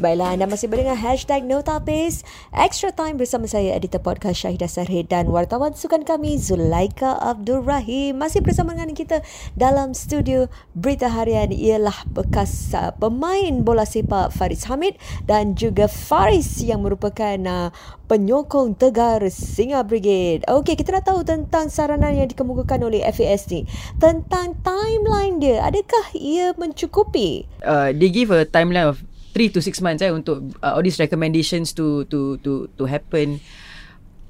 Baiklah, anda masih mendengar hashtag Notapis Extra Time bersama saya, editor podcast Syahidah Sarhid dan wartawan sukan kami Zulaika Abdul Rahim. Masih bersama dengan kita dalam studio Berita Harian ialah bekas uh, pemain bola sepak Faris Hamid dan juga Faris yang merupakan uh, penyokong Tegar Singa Brigade. Okey, kita nak tahu tentang saranan yang dikemukakan oleh FAS ni. Tentang timeline dia, adakah ia mencukupi? Uh, they give a timeline of three to six months eh, untuk uh, all these recommendations to to to to happen.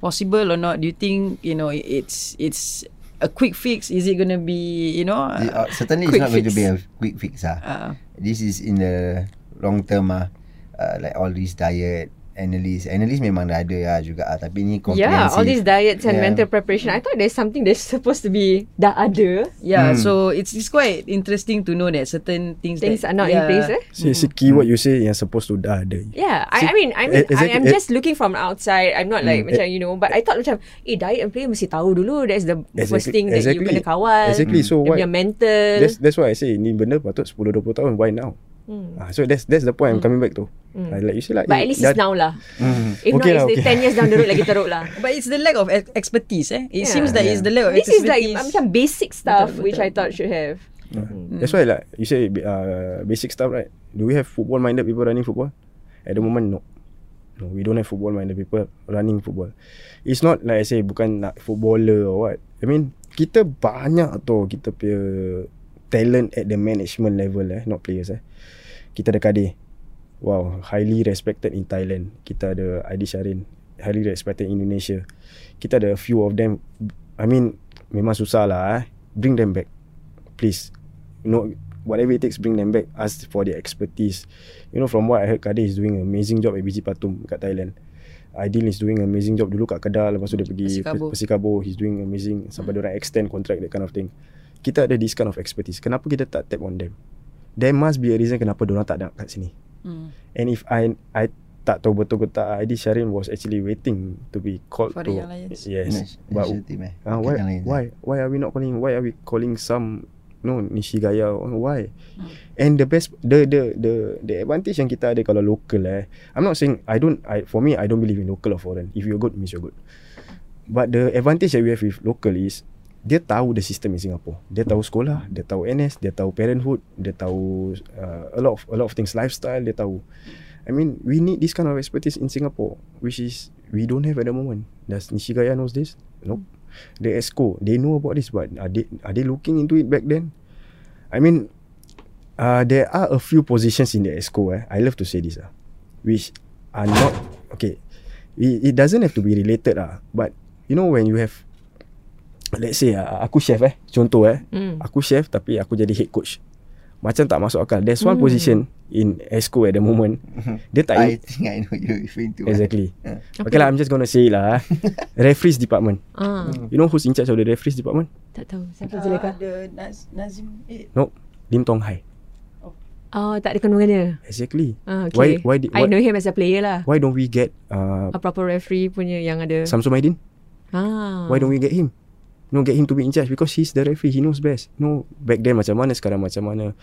Possible or not do you think you know it's it's a quick fix? Is it going to be you know uh, certainly it's not fix? going to be a quick fix ah. Uh, this is in the long term ah. Uh, like all these diet analyst. Analyst memang dah ada lah juga ah tapi ni comprehensive yeah all these diets and yeah. mental preparation i thought there's something that's supposed to be dah ada. Yeah hmm. so it's it's quite interesting to know that certain things things that, are not yeah. in place eh? See, see keyword you say yang supposed to dah ada. Yeah see, I, I mean i mean i am just looking from outside. I'm not like mm, macam you know but i thought macam eh diet and play mesti tahu dulu. That's the exactly, first thing that exactly, you kena kawal. Exactly so why your mental. that's, that's why i say. Ni benda patut 10 20 tahun. Why now Hmm. Uh, so that's that's the point mm. I'm coming back to. Mm. Like you say like But at least it's now lah. Mm. If okay not, lah, it's okay. 10 years down the road lagi teruk lah. But it's the lack of expertise eh. It yeah. seems that yeah. it's the lack of This expertise. This is like macam basic stuff betul, which betul. I thought should have. Yeah. Mm. That's why like you say uh, basic stuff right. Do we have football minded people running football? At the moment no. No, we don't have football minded people running football. It's not like I say bukan nak footballer or what. I mean kita banyak tu kita punya talent at the management level eh, not players eh kita ada Kadir. Wow, highly respected in Thailand. Kita ada Adi Sharin, highly respected in Indonesia. Kita ada a few of them. I mean, memang susah lah eh. Bring them back. Please. You know, whatever it takes, bring them back. Ask for their expertise. You know, from what I heard, Kadir is doing an amazing job at BG Patum kat Thailand. Aidil is doing an amazing job dulu kat Kedah Lepas tu dia pergi Persikabo, Persikabo. He's doing amazing Sampai hmm. dia extend contract That kind of thing Kita ada this kind of expertise Kenapa kita tak tap on them there must be a reason kenapa dia orang tak ada kat sini. Hmm. And if I I tak tahu betul ke tak ID Sharin was actually waiting to be called For to yes. yes. But team, eh. uh, why why why are we not calling why are we calling some no Nishigaya why? Hmm. And the best the the the the advantage yang kita ada kalau local eh. I'm not saying I don't I for me I don't believe in local or foreign. If you're good means you're good. But the advantage that we have with local is dia tahu the system in Singapore. Dia tahu sekolah, dia tahu NS, dia tahu parenthood, dia tahu uh, a lot of a lot of things lifestyle, dia tahu. I mean, we need this kind of expertise in Singapore, which is we don't have at the moment. Does Nishigaya knows this? Nope. The ESCO, they know about this, but are they are they looking into it back then? I mean, uh, there are a few positions in the ESCO. Eh, I love to say this, uh, which are not okay. It, it doesn't have to be related, ah, but you know when you have let's say uh, aku chef eh contoh eh mm. aku chef tapi aku jadi head coach macam tak masuk akal there's one mm. position in ESCO at the moment dia tak I think I know you referring to exactly uh. okay. okay lah I'm just gonna say lah referees department uh. you know who's in charge of the referees department tak tahu siapa uh, Zuleka the Naz, Nazim eh. no Lim Tong Hai Oh, tak ada kandungan dia. Exactly. Ah, okay. Why, why, why, I know him as a player lah. Why don't we get uh, a proper referee punya yang ada? Samsul Maidin. Ah. Why don't we get him? No get him to be in charge because he's the referee. He knows best. No back then macam mana sekarang macam mana.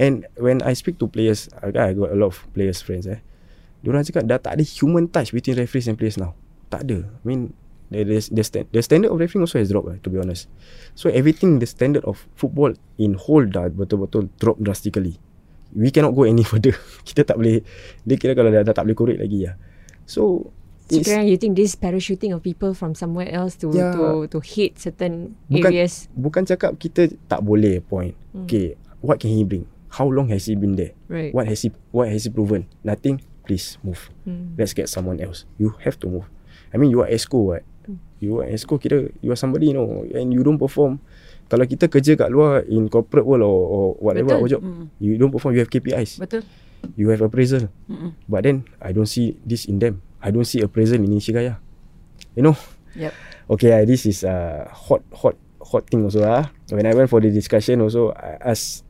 And when I speak to players, I got a lot of players friends eh. Diorang cakap dah tak ada human touch between referees and players now. Tak ada. I mean the the, the, stand, the standard of refereeing also has dropped eh, to be honest. So everything the standard of football in whole dah betul-betul drop drastically. We cannot go any further. Kita tak boleh dia kira kalau dah, dah tak boleh korek lagi ya. So So you think this parachuting of people from somewhere else to yeah. to to hit certain bukan, areas? Bukan cakap kita tak boleh point. Hmm. Okay, what can he bring? How long has he been there? Right. What has he What has he proven? Nothing. Please move. Hmm. Let's get someone else. You have to move. I mean, you are ESCO, right? Hmm. You are ESCO. Kita, you are somebody, you know, and you don't perform. Kalau kita kerja kat luar in corporate world or, or whatever Betul. job, hmm. you don't perform. You have KPIs. Betul. You have appraisal. Mm-mm. But then I don't see this in them. I don't see a present in Nishigaya. You know? Yep. Okay, uh, this is a hot, hot, hot thing also. Uh. When I went for the discussion also, I asked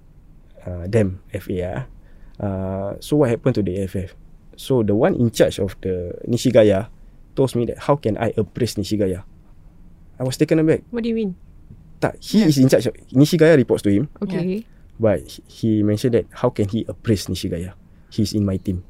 uh, them, FA. Uh, uh, so what happened to the AFF? So the one in charge of the Nishigaya told me that how can I appraise Nishigaya? I was taken aback. What do you mean? Tak, he yeah. is in charge of Nishigaya reports to him. Okay. But he mentioned that how can he appraise Nishigaya? He's in my team.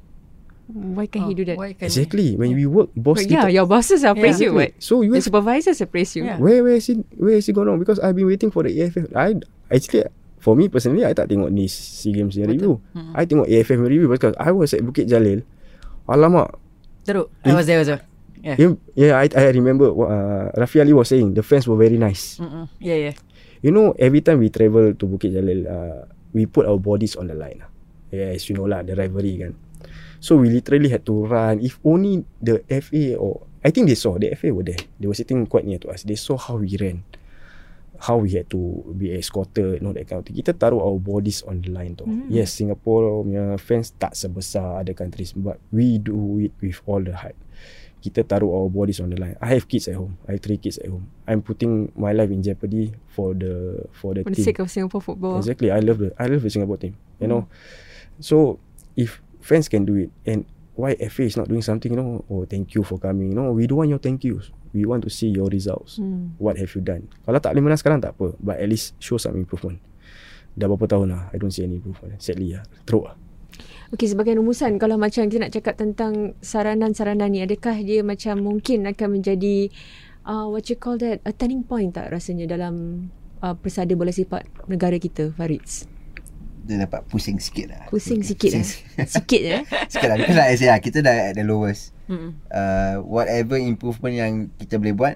Why can't oh, he do that? exactly. When yeah. we work, boss. But yeah, your bosses are praise yeah. you. What? So you the supervisors praise you. Yeah. Where where is it? Where is it going on? Because I've been waiting for the AFF. I actually for me personally, I tak tengok ni SEA Games ni review. Hmm. I tengok AFF review because I was at Bukit Jalil. Alamak. Teruk. I was there also. Yeah. Yeah, I I remember uh, Rafi Ali was saying the fans were very nice. Mm-mm. Yeah, yeah. You know, every time we travel to Bukit Jalil, uh, we put our bodies on the line. Yeah, as you know lah, the rivalry kan. So we literally had to run. If only the FA or I think they saw the FA were there. They were sitting quite near to us. They saw how we ran, how we had to be escorted, you know that kind of thing. Kita taruh our bodies on the line tu. Mm. Yes, Singapore punya fans tak sebesar other countries, but we do it with all the heart. Kita taruh our bodies on the line. I have kids at home. I have three kids at home. I'm putting my life in jeopardy for the for the for team. the sake of Singapore football. Exactly. I love the I love the Singapore team. You mm. know, so if fans can do it. And why FA is not doing something you know oh thank you for coming. You know we don't want your thank yous. We want to see your results. Hmm. what have you done? Kalau tak boleh menang sekarang tak apa. But at least show some improvement. Dah berapa tahun lah I don't see any improvement. Sadly lah teruk lah. Okey sebagai rumusan kalau macam kita nak cakap tentang saranan-saranan ni adakah dia macam mungkin akan menjadi uh, what you call that a turning point tak rasanya dalam uh, persada bola sepak negara kita Farids? Dia dapat pusing sikit lah. Pusing sikit lah. sikit ya. sikit lah. Because like I say lah, kita dah at the lowest. Mm. Uh, whatever improvement yang kita boleh buat,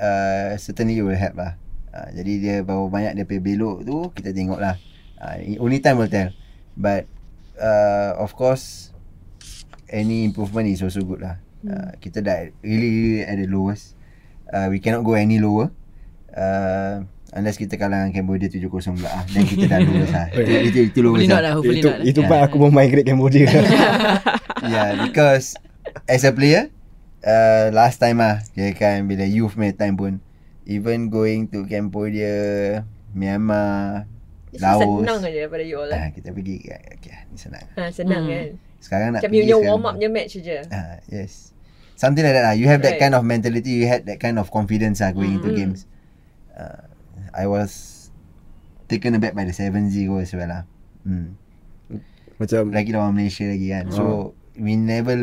uh, certainly will help lah. Uh, jadi dia berapa banyak dia pergi belok tu, kita tengok lah. Uh, only time will tell. But, uh, of course, any improvement is also good lah. Mm. Uh, kita dah really, really at the lowest. Uh, we cannot go any lower. Uh, Unless kita kalah dengan Cambodia 7-0 pula ah. Dan kita dah lulus lah Itu, itu, itu lulus lah. lah Itu, lah. itu yeah. aku mau migrate Cambodia Yeah because As a player uh, Last time lah Kira kan bila youth main time pun Even going to Cambodia Myanmar Laos Senang aja daripada you all lah. Ah, kita pergi okay, ni senang ha, Senang hmm. kan Sekarang nak Macam you warm up je match je ah, Yes Something like that lah You have right. that kind of mentality You had that kind of confidence lah Going mm-hmm. into games uh, I was taken aback by the 7-0 as well lah. Hmm. Macam lagi lawan Malaysia lagi kan. Oh. So we never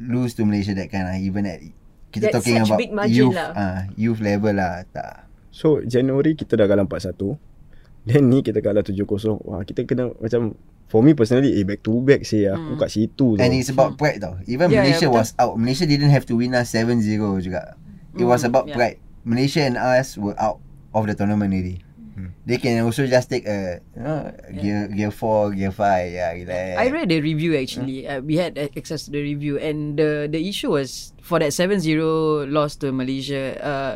lose to Malaysia that kind lah. Even at kita That's talking about youth lah. uh, youth level lah tak. So January kita dah kalah 4-1. Then ni kita kalah 7-0. Wah kita kena macam For me personally eh, Back to back say Aku mm. kat situ And tau. it's about pride tau Even yeah, Malaysia yeah, was out Malaysia didn't have to win us 7-0 juga It mm, was about yeah. pride Malaysia and us were out of the tournament already. Hmm. They can also just take a you know, gear gear four, gear five. Yeah, like. I read the review actually. Hmm. Uh, we had access to the review, and the the issue was for that 7-0 loss to Malaysia. Uh,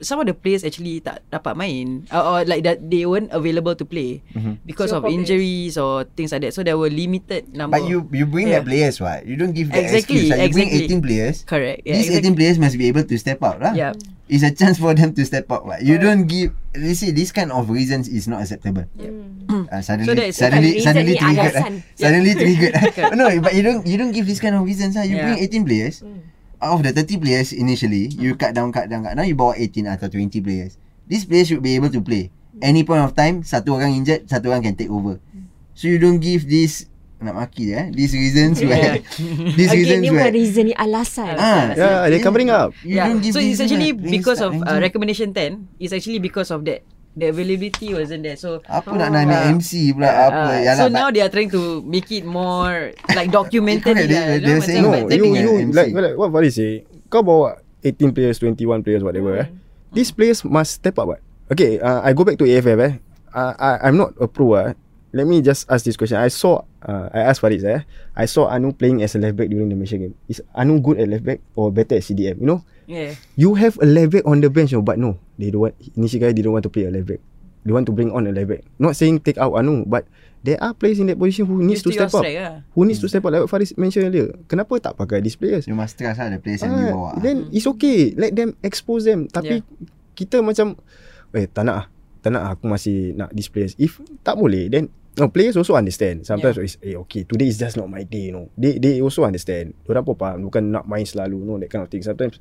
some of the players actually tak dapat main, or, or like that they weren't available to play mm-hmm. because so of injuries or things like that. So there were limited number. But you you bring yeah. the players, what? You don't give the exactly, excuse. Like exactly. You bring 18 players. Correct. Yeah, These exactly. 18 players must be able to step out, lah. Yeah it's a chance for them to step up. Right? You right. don't give. You see, this kind of reasons is not acceptable. Mm. Uh, suddenly, so suddenly, suddenly triggered. Uh, suddenly triggered. no, but you don't. You don't give this kind of reasons. Uh. You yeah. bring 18 players. Mm. Out of the 30 players initially, mm. you cut down, cut down, cut. Now you bawa 18 atau 20 players. These players should be able to play. Any point of time, satu orang injured, satu orang can take over. So you don't give this nak maki eh these reasons where these okay, reasons ni where reason ni alasan ah yeah they covering up yeah. so it's actually because of uh, recommendation 10 it's actually because of that the availability wasn't there. So apa oh, nak nanya uh, MC pula? Uh, apa uh, so now they are trying to make it more like documented they, they, they, saying no you, you like, like what Fadi say kau bawa 18 players 21 players whatever mm. eh. These players must step up what? Okay uh, I go back to AFF eh. Uh, I, I'm not a pro eh let me just ask this question. I saw, uh, I asked Farid, eh? I saw Anu playing as a left back during the Malaysia game. Is Anu good at left back or better at CDM? You know? Yeah. You have a left back on the bench, but no, they don't want. Nishigai didn't want to play a left back. They want to bring on a left back. Not saying take out Anu, but there are players in that position who needs to step up. Strike, yeah. Who needs mm. to step up? Like what Farid mentioned earlier. Kenapa tak pakai these players? You must trust lah the players yang you bawa. Then it's okay. Let them expose them. Tapi yeah. kita macam, eh tak nak ah. Tak nak aku masih nak players. If tak boleh, then No, players also understand. Sometimes yeah. it's, eh, okay, today is just not my day, you know. They they also understand. Orang pun faham, bukan nak main selalu, you know, that kind of thing. Sometimes,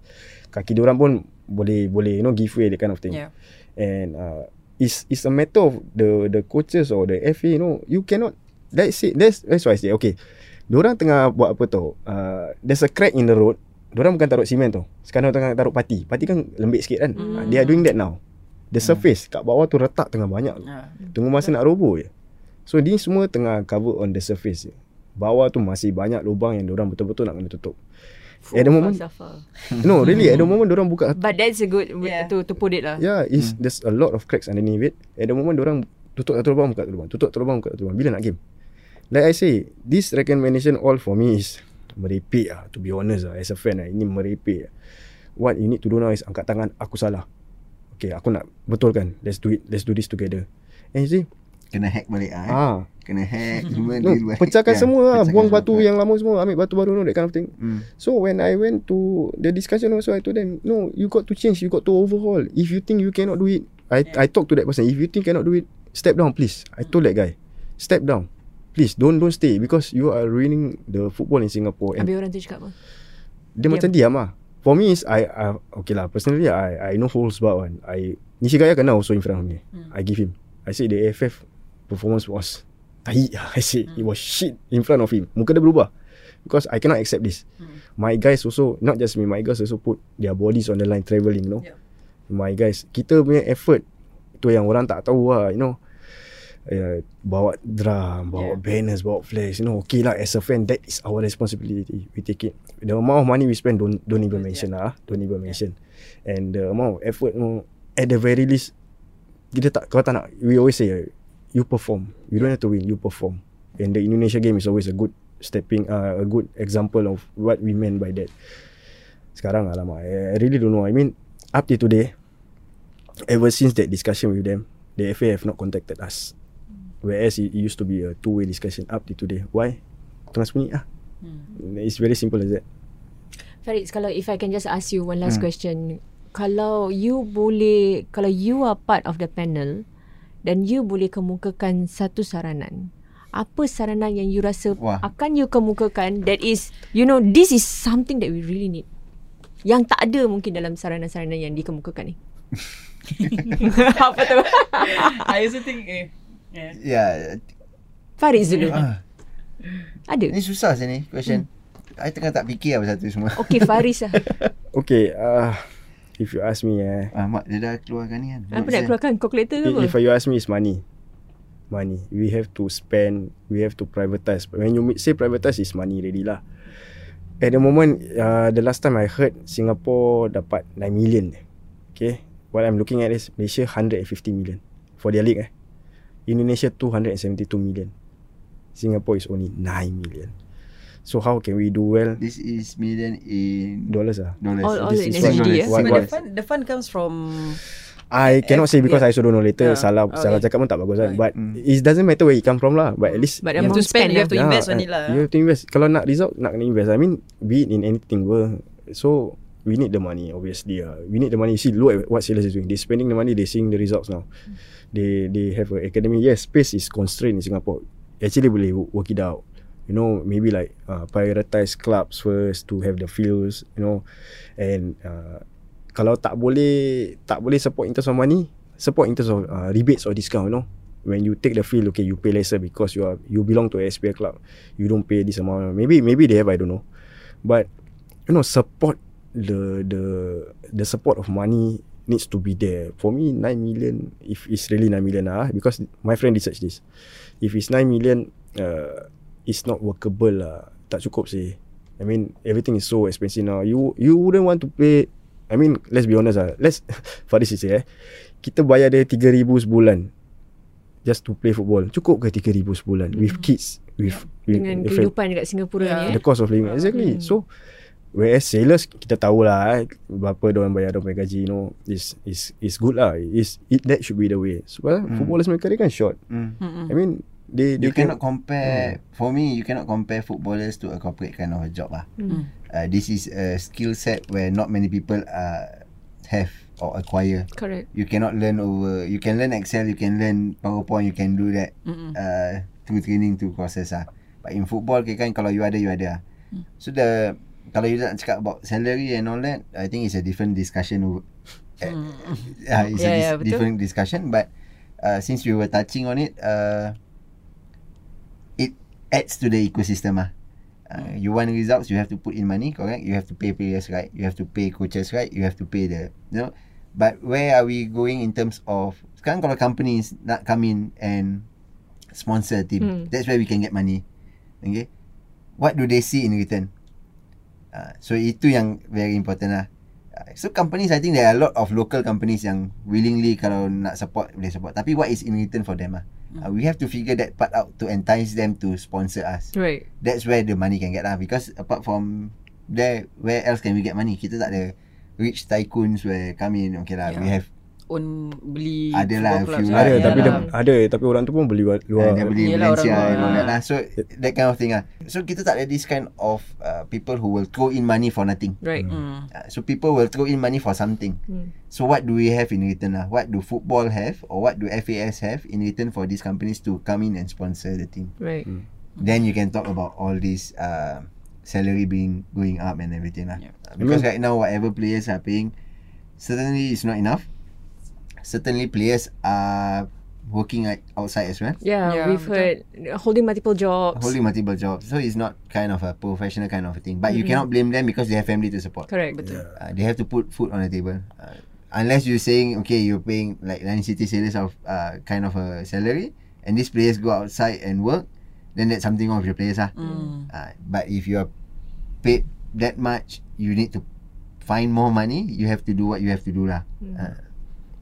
kaki orang pun boleh, boleh, you know, give way, that kind of thing. Yeah. And, uh, it's, it's a matter of the the coaches or the FA, you know, you cannot, let's say, that's, that's why I say, okay, Diorang tengah buat apa tau uh, There's a crack in the road Diorang bukan taruh simen tau Sekarang tengah taruh pati Pati kan lembik sikit kan mm. They are doing that now The surface kat bawah tu retak tengah banyak Ah. Tunggu masa nak roboh je So ni semua tengah cover on the surface je Bawah tu masih banyak lubang yang diorang betul-betul nak kena tutup At the moment. No really At the moment diorang buka But that's a good Yeah. to to put it lah. Yeah, is there's a lot of cracks underneath it. At the moment, orang tutup satu lubang, buka satu lubang. Tutup satu lubang, buka satu lubang. Bila nak game? Like I say, this recommendation all for me is merepek lah. To be honest lah, as a fan lah. Ini merepek. What you need to do now is angkat tangan, aku salah. Okay, aku nak betulkan. Let's do it. Let's do this together. And you see, Kena hack balik ah. eh. ah, Kena hack semua no, balik. pecahkan Ya, semua lah. pecahkan Buang semua. batu yang lama semua. Ambil batu baru, no, that kind of thing. Hmm. So when I went to the discussion also, I told them, no, you got to change, you got to overhaul. If you think you cannot do it, I I talk to that person. If you think cannot do it, step down, please. I told that guy, step down, please. Don't don't stay because you are ruining the football in Singapore. Habis orang tu cakap apa? dia macam diam lah. For me is I, I okay lah. Personally, I I know Holzbach one. I Nishigaya kena also in front of me. I give him. I say the AFF performance was tahi. I say it was shit in front of him. Muka dia berubah. Because I cannot accept this. My guys also, not just me, my guys also put their bodies on the line travelling, you know. Yeah. My guys, kita punya effort tu yang orang tak tahu lah, you know. Uh, bawa drum, bawa Yeah. banners, bawa flags, you know. Okay lah, as a fan, that is our responsibility. We take it. The amount of money we spend, don't don't even mention lah. Don't even mention. And the amount of effort, you know, at the very least, kita tak, kau tak nak, we always say, uh, you perform. You don't have to win, you perform. And the Indonesia game is always a good stepping, uh, a good example of what we meant by that. Sekarang alamak, I I really don't know. I mean, up till today, ever since that discussion with them, the FA have not contacted us. Whereas it used to be a two-way discussion up till today. Why? Tengah sembunyi ah. It's very simple as that. Farid, kalau if I can just ask you one last question. Kalau you boleh, kalau you are part of the panel dan you boleh kemukakan satu saranan, apa saranan yang you rasa Wah. akan you kemukakan that is, you know, this is something that we really need. Yang tak ada mungkin dalam saranan-saranan yang dikemukakan ni. apa tu? I also think eh. Yeah. Ya, Farid dulu. ah, Ada. ni susah sih ni question. I tengah tak fikir apa satu semua. Okay, Faris lah. Okay, uh, if you ask me eh, Ah, mak dia dah keluarkan ni kan. Apa nak keluarkan calculator ke apa? If you ask me, it's money. Money. We have to spend. We have to privatize. When you say privatize, is money already lah. At the moment, uh, the last time I heard Singapore dapat 9 million. Okay. What I'm looking at is Malaysia 150 million for their league. Eh. Indonesia 272 million. Singapore is only 9 million. So how can we do well? This is million in Dollars ah. dollars. All- all This in is SGD, what- But what- the fund the fund comes from I cannot say because yeah. I also don't know later Yeah. salah Oh, salah yeah. cakap pun tak bagus kan. Right. But Mm. it doesn't matter where it come from lah. But at least But you have to spend, you have to invest Yeah, on it lah. You have to invest. Kalau nak result, nak kena invest. I mean, be it in anything. Well, so we need the money, obviously. Uh. We need the money. See, look at what Silas is doing. They spending the money. They seeing the results now. They they have an academy. Yes, space is constrained in Singapore. Actually, boleh wo- work it out. You know, maybe like uh, prioritize clubs first to have the fields. You know, and uh, kalau tak boleh tak boleh support in terms of money, support in terms of uh, rebates or discount. You know, when you take the field, okay, you pay lesser because you are you belong to a SPL club. You don't pay this amount. Maybe maybe they have, I don't know. But you know, support the the the support of money needs to be there. For me, 9 million, if it's really 9 million lah, because my friend research this. If it's 9 million, uh, it's not workable lah. Tak cukup sih. I mean, everything is so expensive now. You you wouldn't want to pay. I mean, let's be honest lah. Let's Faris is eh. Kita bayar dia 3000 sebulan just to play football. Cukup ke 3000 sebulan with kids with, with dengan with kehidupan dekat Singapura Yeah. ni eh. the cost of living exactly so whereas sailors kita tahu lah eh, berapa dia orang bayar dia punya gaji you know is is is good lah is it that should be the way so well, footballers mereka dia kan short Mm. I mean they they You cannot compare For me You cannot compare footballers To a corporate kind of a job lah. Hmm. Uh, This is a skill set Where not many people uh, Have Or acquire Correct. You cannot learn over You can learn Excel You can learn PowerPoint You can do that uh, Through training Through courses lah But in football okay, kan Kalau you ada You ada lah. So the Kalau you nak cakap About salary and all that I think it's a different discussion over, uh, It's Yeah, a dis- yeah, betul. different discussion But uh, Since we were touching on it uh, It adds to the ecosystem ah. Uh, you want results, you have to put in money, correct? You have to pay players, right? You have to pay coaches, right? You have to pay the, you know. But where are we going in terms of sekarang kalau companies nak come in and sponsor a team, Hmm. that's where we can get money. Okay, what do they see in return? Uh, so itu yang very important lah. Uh, so companies, I think there are a lot of local companies yang willingly kalau nak support boleh support. Tapi what is in return for them Uh, we have to figure that part out to entice them to sponsor us. Right. That's where the money can get lah. Because apart from there, where else can we get money? Kita tak ada rich tycoons where come in. Okay lah, we Yeah. have Own beli Ada lah, few lah. Ada Yeah tapi lah. dia, ada tapi orang tu pun beli luar. dia beli Yelah, Valencia orang and all luar. that lah. So that kind of thing lah. So kita tak ada this kind of uh, people who will throw in money for nothing. Right. Hmm. Uh, so people will throw in money for something. Hmm. So what do we have in return lah? What do football have or what do FAS have in return for these companies to come in and sponsor the team? Right. Then you can talk about all this uh, salary being going up and everything lah. Yeah. Because right now whatever players are paying, certainly it's not enough. Certainly players are working at outside as well, Yeah, Yeah, we've betul. heard holding multiple jobs. holding multiple jobs. So it's not kind of a professional kind of a thing. But you cannot blame them because they have family to support. Correct. Betul. Uh, they have to put food on the table. Uh, unless you're saying okay, you're paying like nine city sailors of uh, kind of a salary, and these players go outside and work, then that's something wrong with your players ah. Mm. Uh, but if you are paid that much, you need to find more money. You have to do what you have to do lah. Uh,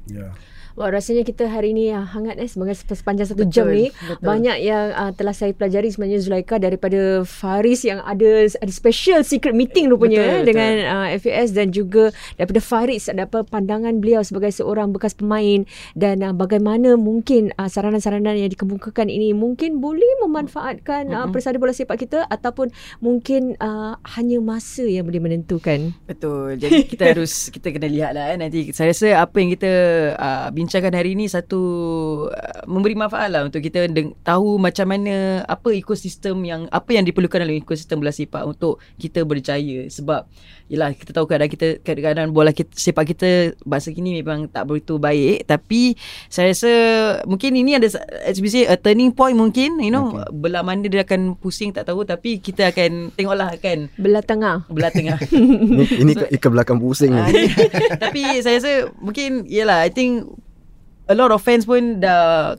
Yeah. Wah, rasanya kita hari ni ah, hangat eh sepanjang satu Betul, jam ni. betul. Banyak yang uh, telah saya pelajari sebenarnya Zulaika daripada Faris yang ada ada special secret meeting rupanya Betul, eh, betul. dengan uh, FAS dan juga daripada Faris ada apa pandangan beliau sebagai seorang bekas pemain dan uh, bagaimana mungkin uh, saranan-saranan yang dikemukakan ini mungkin boleh memanfaatkan uh, persada bola sepak kita ataupun mungkin uh, hanya masa yang boleh menentukan. Betul. Jadi kita harus kita kena lihat lah eh. nanti saya rasa apa yang kita uh, bincangkan hari ini satu uh, memberi manfaat lah untuk kita deng- tahu macam mana apa ekosistem yang apa yang diperlukan dalam ekosistem bola sepak untuk kita berjaya sebab yalah kita tahu kadang kita kadang-kadang bola kita, sepak kita bahasa kini memang tak begitu baik tapi saya rasa mungkin ini ada say a turning point mungkin you know okay. belah mana dia akan pusing tak tahu tapi kita akan tengoklah kan Belah tengah. belah tengah Ni, ini ke, ke belakang pusing Ah, ni. ni. Tapi saya rasa mungkin yalah I think a lot of fans pun dah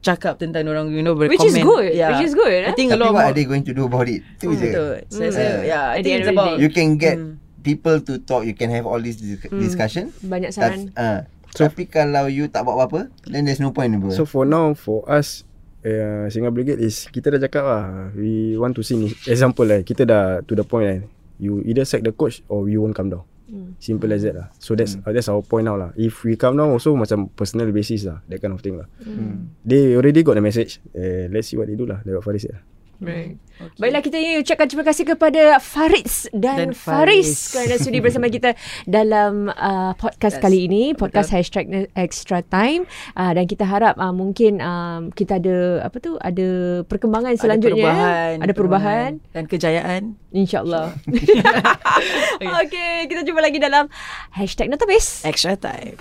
cakap tentang orang you know berkomen. Which is good. Yeah. Which is good. I Eh? think a tapi lot what more. are they going to do about it? Itu Hmm, je. Betul. Saya rasa Hmm. yeah, I think it's about. You can get Hmm. people to talk. You can have all this dis- discussion. Banyak Tak, saran. uh, tapi kalau you tak buat apa-apa, then there's no point. Bro. So for now for us uh, Singa Brigade is kita dah cakap lah we want to see ni example lah kita dah to the point lah you either sack the coach or you won't come down. Hmm. Simple as that lah. So that's uh, that's our point now lah. If we come down also macam personal basis lah, that kind of thing lah. Hmm. They already got the message. Eh, let's see what they do lah. Like what Faris said lah. Right. Okay. Baiklah kita ingin ucapkan terima kasih kepada Faris dan, Dan Faris Faris. kerana sudi bersama kita dalam uh, podcast Yes. kali ini podcast Betul. hashtag extra time uh, dan kita harap uh, mungkin um, kita ada apa tu ada perkembangan selanjutnya ada perubahan, ada perubahan dan kejayaan. insyaallah okey kita jumpa lagi dalam hashtag notabase Extra time.